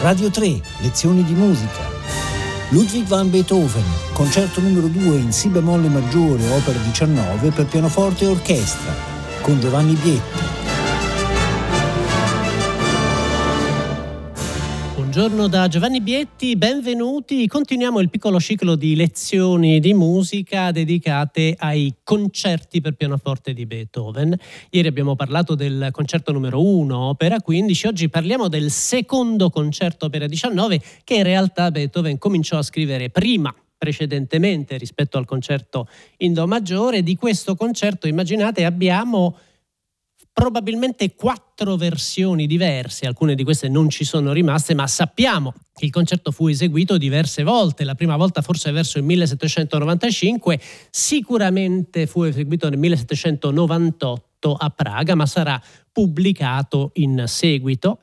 Radio 3, lezioni di musica. Ludwig van Beethoven, concerto numero 2 in Si bemolle maggiore, opera 19 per pianoforte e orchestra, con Giovanni Bietti. Buongiorno da Giovanni Bietti, benvenuti. Continuiamo il piccolo ciclo di lezioni di musica dedicate ai concerti per pianoforte di Beethoven. Ieri abbiamo parlato del concerto numero 1, opera 15, oggi parliamo del secondo concerto opera 19 che in realtà Beethoven cominciò a scrivere prima precedentemente rispetto al concerto in Do maggiore. Di questo concerto, immaginate, abbiamo probabilmente quattro versioni diverse, alcune di queste non ci sono rimaste, ma sappiamo che il concerto fu eseguito diverse volte, la prima volta forse verso il 1795, sicuramente fu eseguito nel 1798 a Praga, ma sarà pubblicato in seguito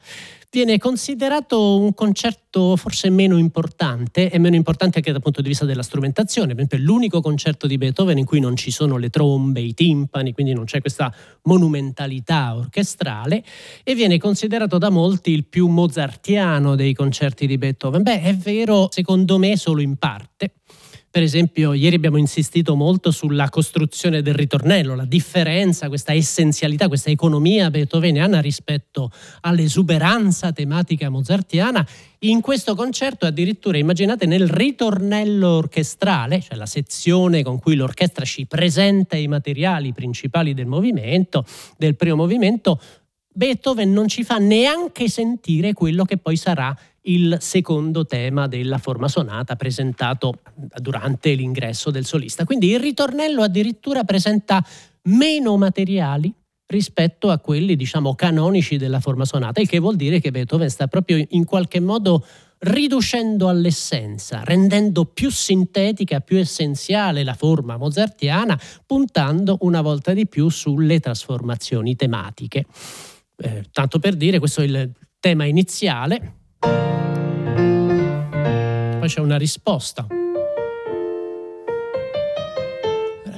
viene considerato un concerto forse meno importante e meno importante anche dal punto di vista della strumentazione. Per esempio, è l'unico concerto di Beethoven in cui non ci sono le trombe, i timpani, quindi non c'è questa monumentalità orchestrale e viene considerato da molti il più mozartiano dei concerti di Beethoven. Beh, è vero, secondo me, solo in parte. Per esempio, ieri abbiamo insistito molto sulla costruzione del ritornello, la differenza, questa essenzialità, questa economia beethoveniana rispetto all'esuberanza tematica mozartiana. In questo concerto addirittura immaginate nel ritornello orchestrale, cioè la sezione con cui l'orchestra ci presenta i materiali principali del movimento, del primo movimento, Beethoven non ci fa neanche sentire quello che poi sarà il secondo tema della forma sonata presentato durante l'ingresso del solista. Quindi il ritornello addirittura presenta meno materiali rispetto a quelli, diciamo, canonici della forma sonata, il che vuol dire che Beethoven sta proprio in qualche modo riducendo all'essenza, rendendo più sintetica, più essenziale la forma mozartiana, puntando una volta di più sulle trasformazioni tematiche. Eh, tanto per dire, questo è il tema iniziale, poi c'è una risposta.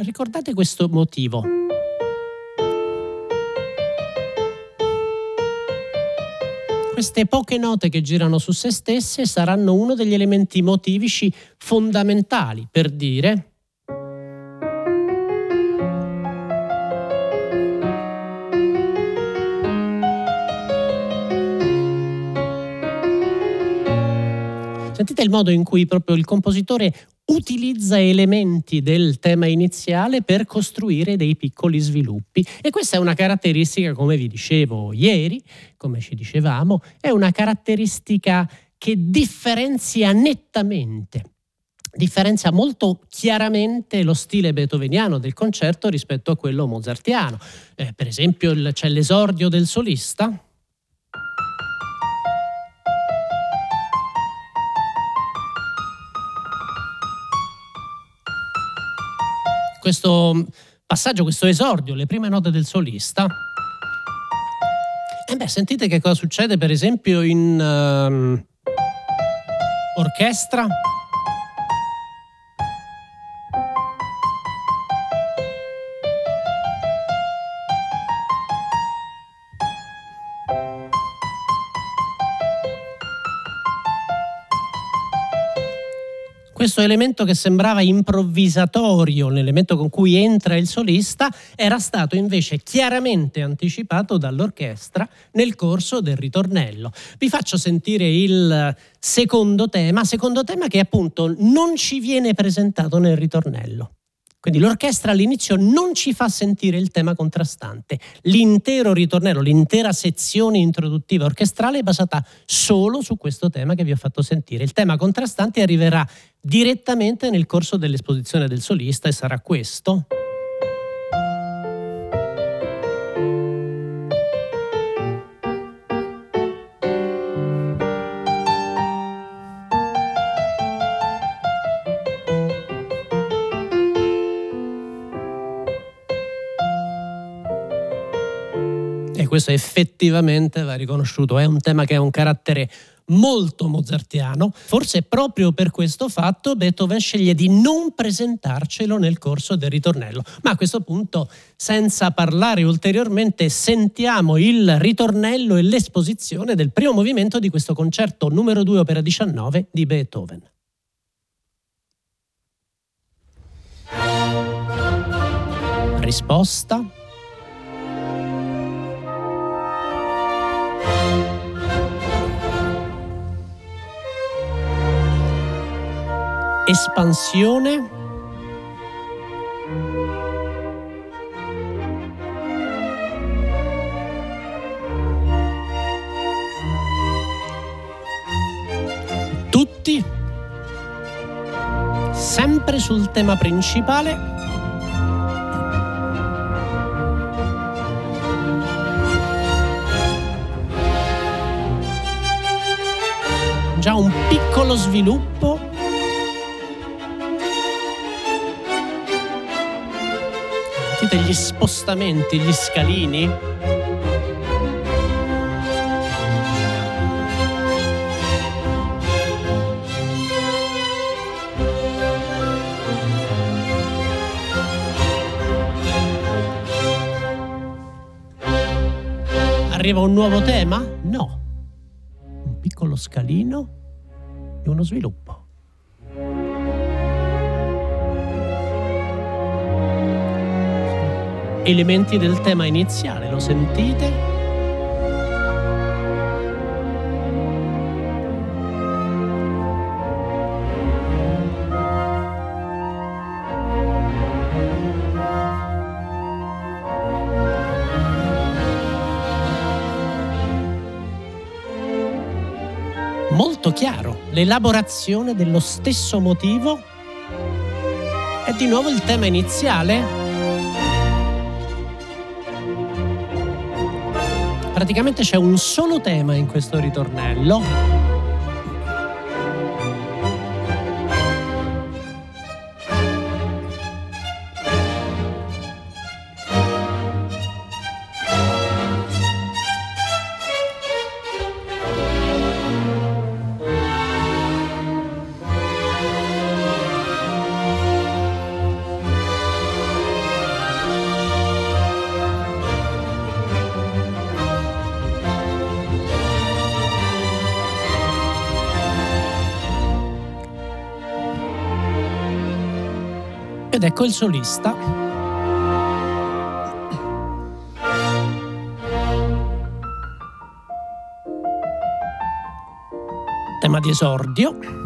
Ricordate questo motivo. Queste poche note che girano su se stesse saranno uno degli elementi motivici fondamentali per dire Sentite il modo in cui proprio il compositore utilizza elementi del tema iniziale per costruire dei piccoli sviluppi e questa è una caratteristica, come vi dicevo ieri, come ci dicevamo, è una caratteristica che differenzia nettamente differenzia molto chiaramente lo stile beethoveniano del concerto rispetto a quello mozartiano. Eh, per esempio il, c'è l'esordio del solista, questo passaggio, questo esordio, le prime note del solista. E beh, sentite che cosa succede per esempio in uh, orchestra. Questo elemento che sembrava improvvisatorio, l'elemento con cui entra il solista, era stato invece chiaramente anticipato dall'orchestra nel corso del ritornello. Vi faccio sentire il secondo tema, secondo tema che appunto non ci viene presentato nel ritornello. Quindi l'orchestra all'inizio non ci fa sentire il tema contrastante. L'intero ritornello, l'intera sezione introduttiva orchestrale è basata solo su questo tema che vi ho fatto sentire. Il tema contrastante arriverà direttamente nel corso dell'esposizione del solista e sarà questo. Questo effettivamente va riconosciuto, è un tema che ha un carattere molto mozartiano. Forse proprio per questo fatto Beethoven sceglie di non presentarcelo nel corso del ritornello. Ma a questo punto, senza parlare ulteriormente, sentiamo il ritornello e l'esposizione del primo movimento di questo concerto numero 2 opera 19 di Beethoven. Risposta espansione. Tutti sempre sul tema principale. Già un piccolo sviluppo Sentite gli spostamenti, gli scalini? Arriva un nuovo tema? No. Un piccolo scalino e uno sviluppo. Elementi del tema iniziale, lo sentite? Molto chiaro, l'elaborazione dello stesso motivo è di nuovo il tema iniziale praticamente c'è un solo tema in questo ritornello. Ed ecco il solista. Tema di esordio.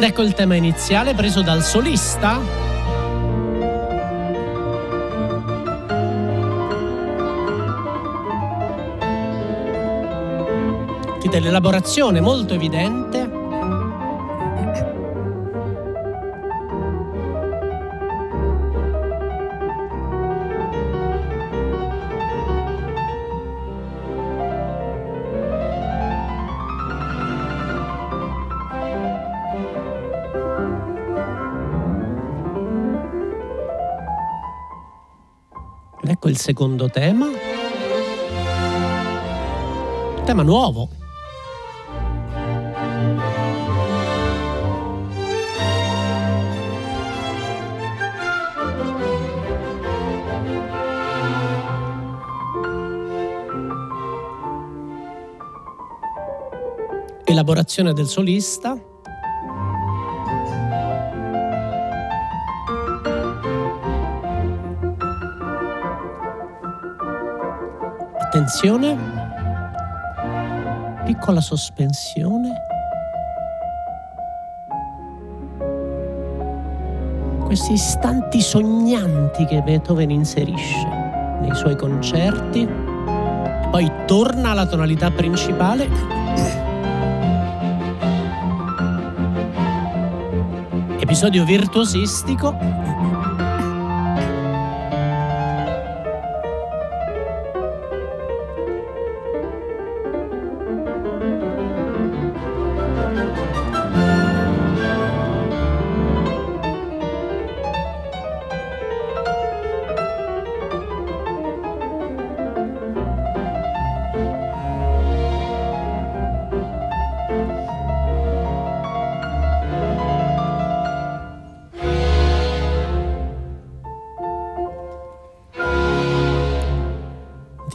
Ed ecco il tema iniziale preso dal solista. Dell'elaborazione molto evidente. Il secondo tema. Tema nuovo. Elaborazione del solista. Attenzione, piccola sospensione. Questi istanti sognanti che Beethoven inserisce nei suoi concerti, poi torna alla tonalità principale. Episodio virtuosistico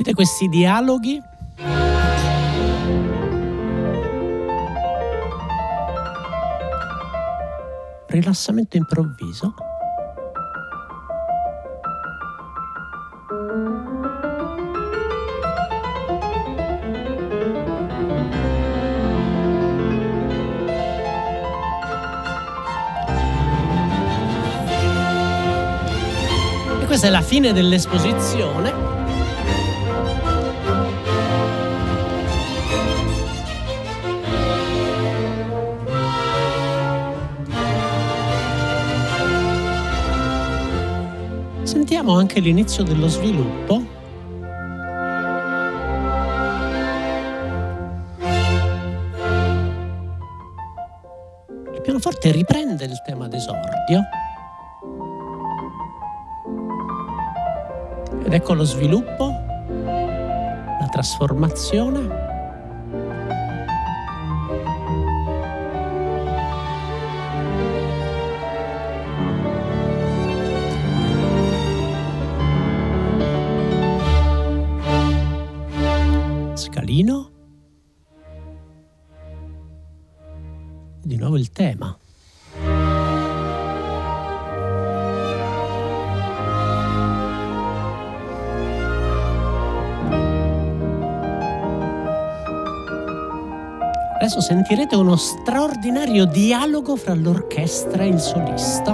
Sentite questi dialoghi? Rilassamento improvviso. Questa è la fine dell'esposizione. Sentiamo anche l'inizio dello sviluppo. Il pianoforte riprende il tema d'esordio. Ed ecco lo sviluppo, la trasformazione. Adesso sentirete uno straordinario dialogo fra l'orchestra e il solista.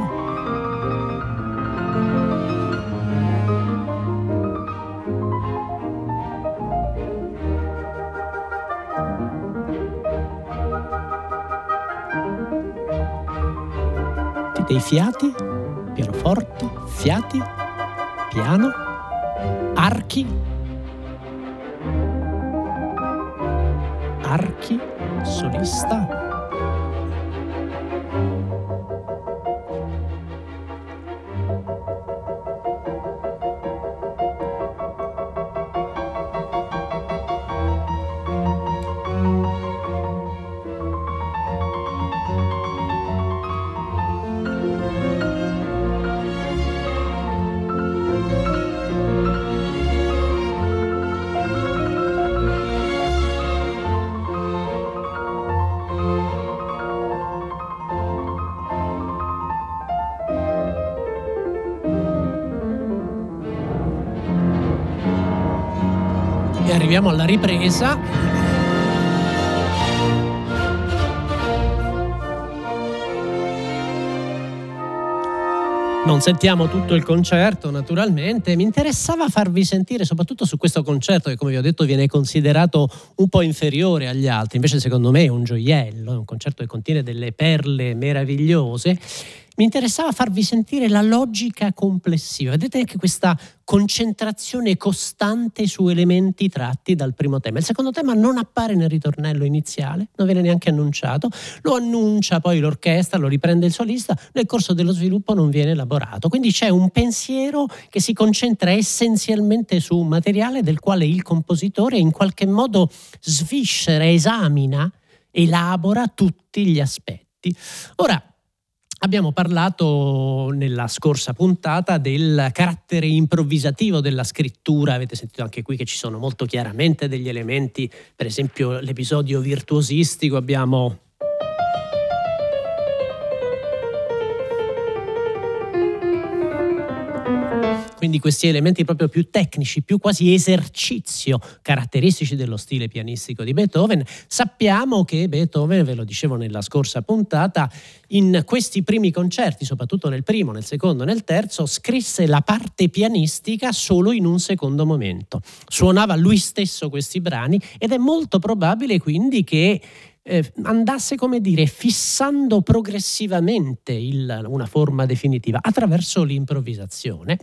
dei fiati, pianoforte, fiati, piano, archi, archi, solista. E arriviamo alla ripresa. Non sentiamo tutto il concerto, naturalmente. Mi interessava farvi sentire, soprattutto su questo concerto, che come vi ho detto viene considerato un po' inferiore agli altri. Invece, secondo me, è un gioiello, è un concerto che contiene delle perle meravigliose mi interessava farvi sentire la logica complessiva. Vedete anche questa concentrazione costante su elementi tratti dal primo tema. Il secondo tema non appare nel ritornello iniziale, non viene neanche annunciato, lo annuncia poi l'orchestra, lo riprende il solista, nel corso dello sviluppo non viene elaborato. Quindi c'è un pensiero che si concentra essenzialmente su un materiale del quale il compositore in qualche modo sviscera, esamina, elabora tutti gli aspetti. Ora, Abbiamo parlato nella scorsa puntata del carattere improvvisativo della scrittura, avete sentito anche qui che ci sono molto chiaramente degli elementi, per esempio l'episodio virtuosistico, abbiamo quindi questi elementi proprio più tecnici, più quasi esercizio, caratteristici dello stile pianistico di Beethoven. Sappiamo che Beethoven, ve lo dicevo nella scorsa puntata, in questi primi concerti, soprattutto nel primo, nel secondo, nel terzo, scrisse la parte pianistica solo in un secondo momento. Suonava lui stesso questi brani ed è molto probabile quindi che eh, andasse, come dire, fissando progressivamente il, una forma definitiva attraverso l'improvvisazione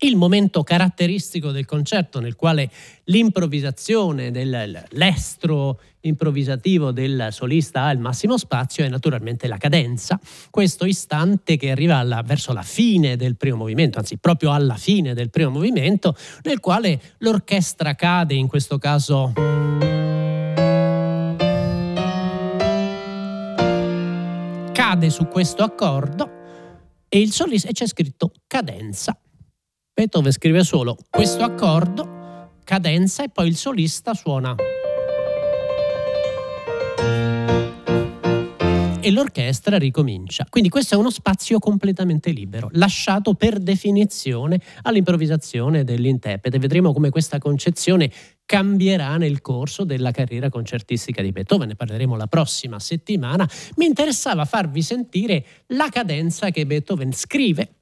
il momento caratteristico del concerto nel quale l'improvvisazione dell'estro improvvisativo del solista ha il massimo spazio è naturalmente la cadenza, questo istante che arriva alla, verso la fine del primo movimento, anzi proprio alla fine del primo movimento, nel quale l'orchestra cade, in questo caso... cade su questo accordo e il solista e c'è scritto cadenza Beethoven scrive solo questo accordo, cadenza e poi il solista suona. e l'orchestra ricomincia. Quindi questo è uno spazio completamente libero, lasciato per definizione all'improvvisazione dell'interprete. Vedremo come questa concezione cambierà nel corso della carriera concertistica di Beethoven, ne parleremo la prossima settimana. Mi interessava farvi sentire la cadenza che Beethoven scrive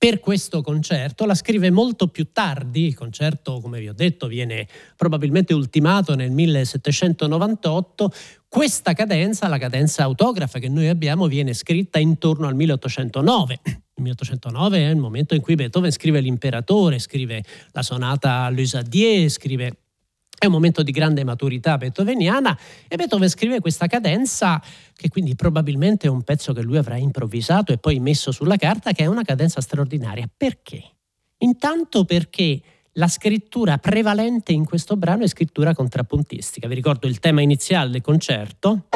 per questo concerto, la scrive molto più tardi, il concerto come vi ho detto viene probabilmente ultimato nel 1798, questa cadenza, la cadenza autografa che noi abbiamo, viene scritta intorno al 1809. Il 1809 è il momento in cui Beethoven scrive l'imperatore, scrive la sonata L'Usadier, scrive è un momento di grande maturità beethoveniana e Beethoven scrive questa cadenza che quindi probabilmente è un pezzo che lui avrà improvvisato e poi messo sulla carta che è una cadenza straordinaria. Perché? Intanto perché la scrittura prevalente in questo brano è scrittura contrappuntistica. Vi ricordo il tema iniziale del concerto.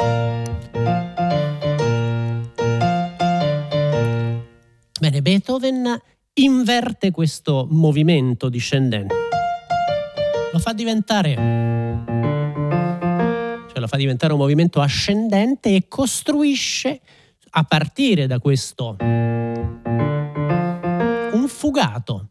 Bene, Beethoven inverte questo movimento discendente lo fa diventare cioè lo fa diventare un movimento ascendente e costruisce a partire da questo un fugato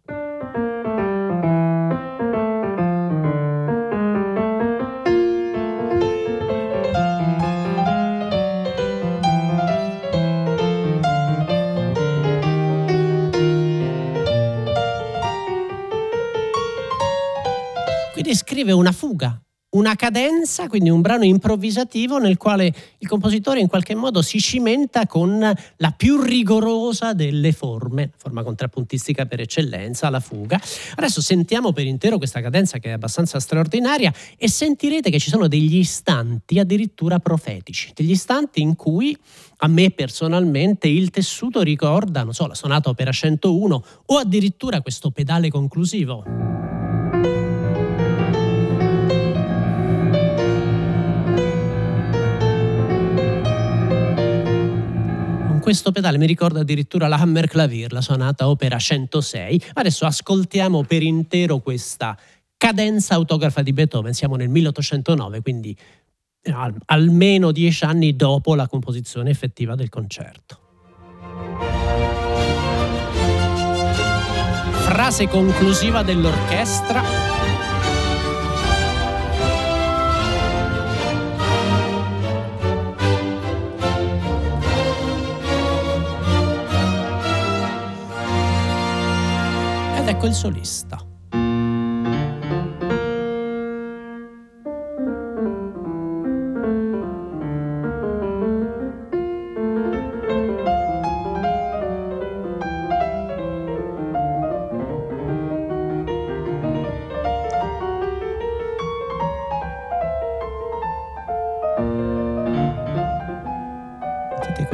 descrive una fuga, una cadenza, quindi un brano improvvisativo nel quale il compositore in qualche modo si cimenta con la più rigorosa delle forme, forma contrappuntistica per eccellenza, la fuga. Adesso sentiamo per intero questa cadenza che è abbastanza straordinaria e sentirete che ci sono degli istanti addirittura profetici, degli istanti in cui a me personalmente il tessuto ricorda, non so, la sonata opera 101 o addirittura questo pedale conclusivo. Questo pedale mi ricorda addirittura la Hammerklavier, la sonata opera 106. Adesso ascoltiamo per intero questa cadenza autografa di Beethoven, siamo nel 1809, quindi eh, al, almeno dieci anni dopo la composizione effettiva del concerto. Frase conclusiva dell'orchestra. Ecco il solista.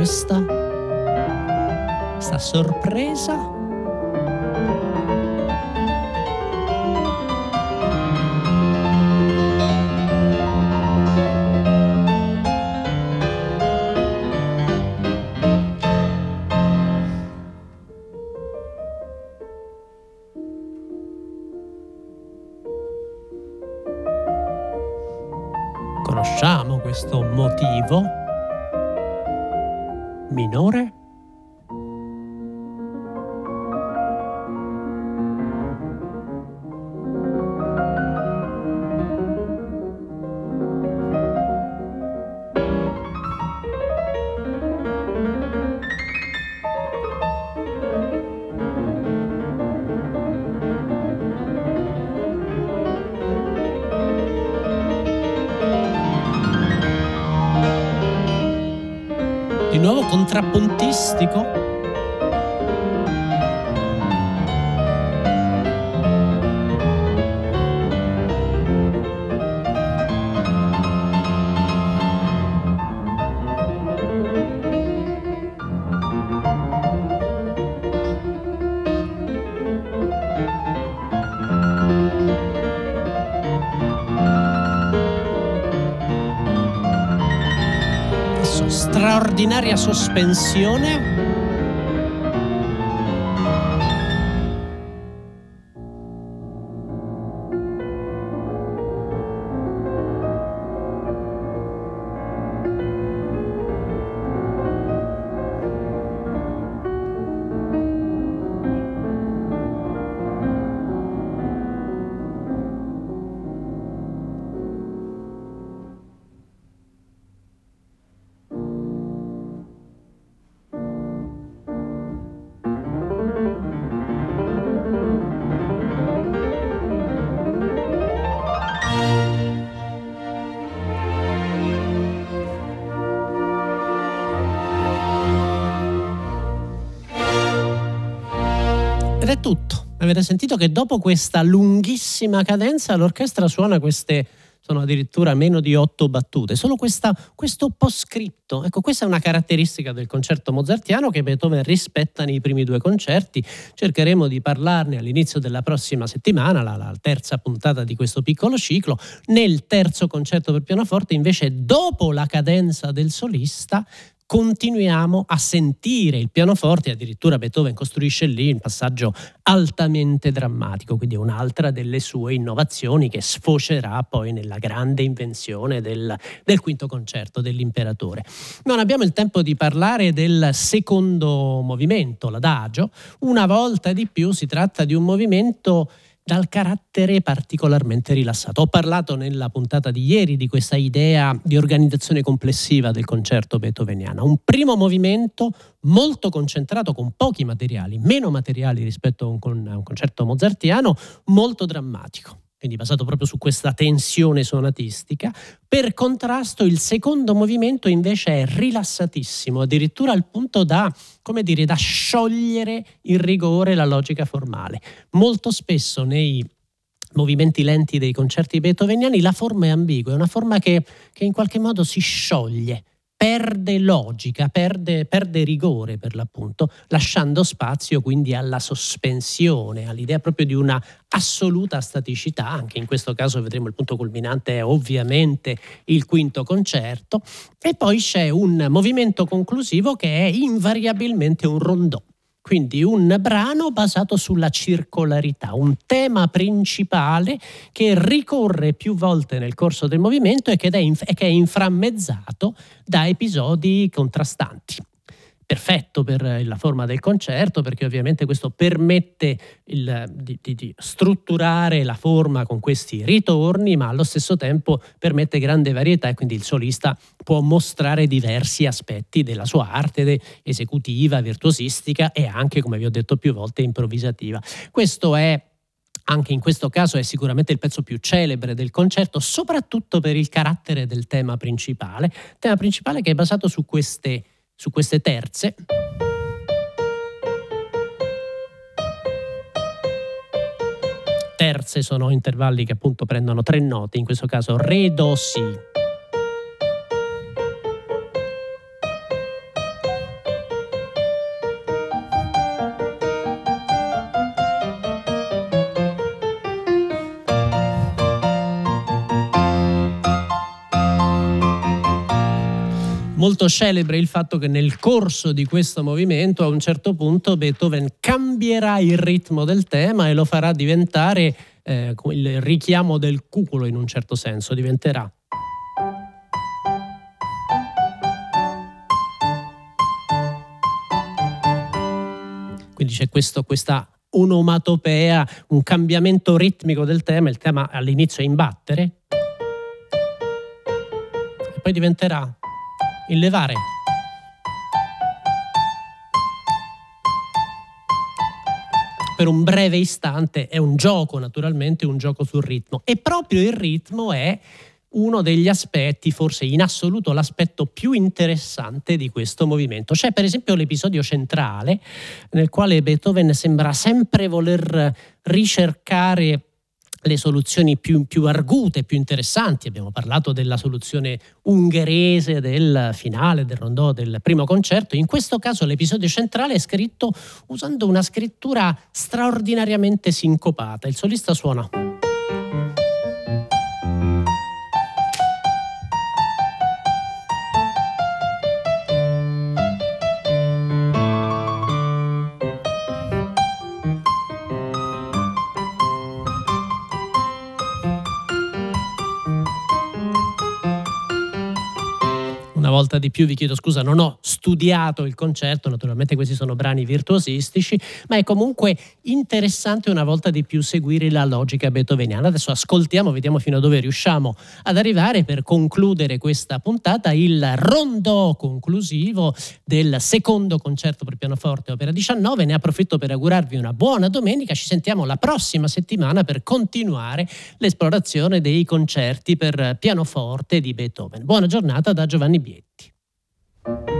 Questa, questa sorpresa contrappuntistico straordinaria sospensione Avete sentito che dopo questa lunghissima cadenza l'orchestra suona queste sono addirittura meno di otto battute, solo questa, questo poscritto. Ecco, questa è una caratteristica del concerto mozartiano che Beethoven rispetta nei primi due concerti. Cercheremo di parlarne all'inizio della prossima settimana, la, la terza puntata di questo piccolo ciclo. Nel terzo concerto per pianoforte, invece, dopo la cadenza del solista, continuiamo a sentire il pianoforte, addirittura Beethoven costruisce lì un passaggio altamente drammatico, quindi un'altra delle sue innovazioni che sfocerà poi nella grande invenzione del, del quinto concerto dell'imperatore. Non abbiamo il tempo di parlare del secondo movimento, l'adagio, una volta di più si tratta di un movimento dal carattere particolarmente rilassato. Ho parlato nella puntata di ieri di questa idea di organizzazione complessiva del concerto beethoveniano. Un primo movimento molto concentrato con pochi materiali, meno materiali rispetto a un, a un concerto mozartiano, molto drammatico quindi basato proprio su questa tensione sonatistica. Per contrasto il secondo movimento invece è rilassatissimo, addirittura al punto da, come dire, da sciogliere il rigore, la logica formale. Molto spesso nei movimenti lenti dei concerti beethoveniani la forma è ambigua, è una forma che, che in qualche modo si scioglie, perde logica, perde, perde, rigore per l'appunto, lasciando spazio quindi alla sospensione, all'idea proprio di una assoluta staticità, anche in questo caso vedremo il punto culminante è ovviamente il quinto concerto, e poi c'è un movimento conclusivo che è invariabilmente un rondò quindi un brano basato sulla circolarità, un tema principale che ricorre più volte nel corso del movimento e che è, inframmezzato da episodi contrastanti perfetto per la forma del concerto perché ovviamente questo permette il, di, di, di, strutturare la forma con questi ritorni ma allo stesso tempo permette grande varietà e quindi il solista può mostrare diversi aspetti della sua arte esecutiva, virtuosistica e anche come vi ho detto più volte improvvisativa. Questo è anche in questo caso è sicuramente il pezzo più celebre del concerto, soprattutto per il carattere del tema principale, tema principale che è basato su queste su queste terze. Terze sono intervalli che appunto prendono tre note, in questo caso Re, Do, Si. Molto celebre il fatto che nel corso di questo movimento a un certo punto Beethoven cambierà il ritmo del tema e lo farà diventare eh, il richiamo del cuculo in un certo senso, diventerà quindi c'è questo, questa onomatopea, un cambiamento ritmico del tema, il tema all'inizio è imbattere e poi diventerà il levare. Per un breve istante è un gioco, naturalmente, un gioco sul ritmo. E proprio il ritmo è uno degli aspetti, forse in assoluto l'aspetto più interessante di questo movimento. C'è per esempio l'episodio centrale nel quale Beethoven sembra sempre voler ricercare le soluzioni più, più, argute, più interessanti. Abbiamo parlato della soluzione ungherese del finale del rondò del primo concerto. In questo caso l'episodio centrale è scritto usando una scrittura straordinariamente sincopata. Il solista suona. Volta di più vi chiedo scusa, non ho studiato il concerto, naturalmente questi sono brani virtuosistici, ma è comunque interessante una volta di più seguire la logica beethoveniana. Adesso ascoltiamo, vediamo fino a dove riusciamo ad arrivare per concludere questa puntata, il rondò conclusivo del secondo concerto per pianoforte opera 19. Ne approfitto per augurarvi una buona domenica, ci sentiamo la prossima settimana per continuare l'esplorazione dei concerti per pianoforte di Beethoven. Buona giornata da Giovanni Bietti. Thank you.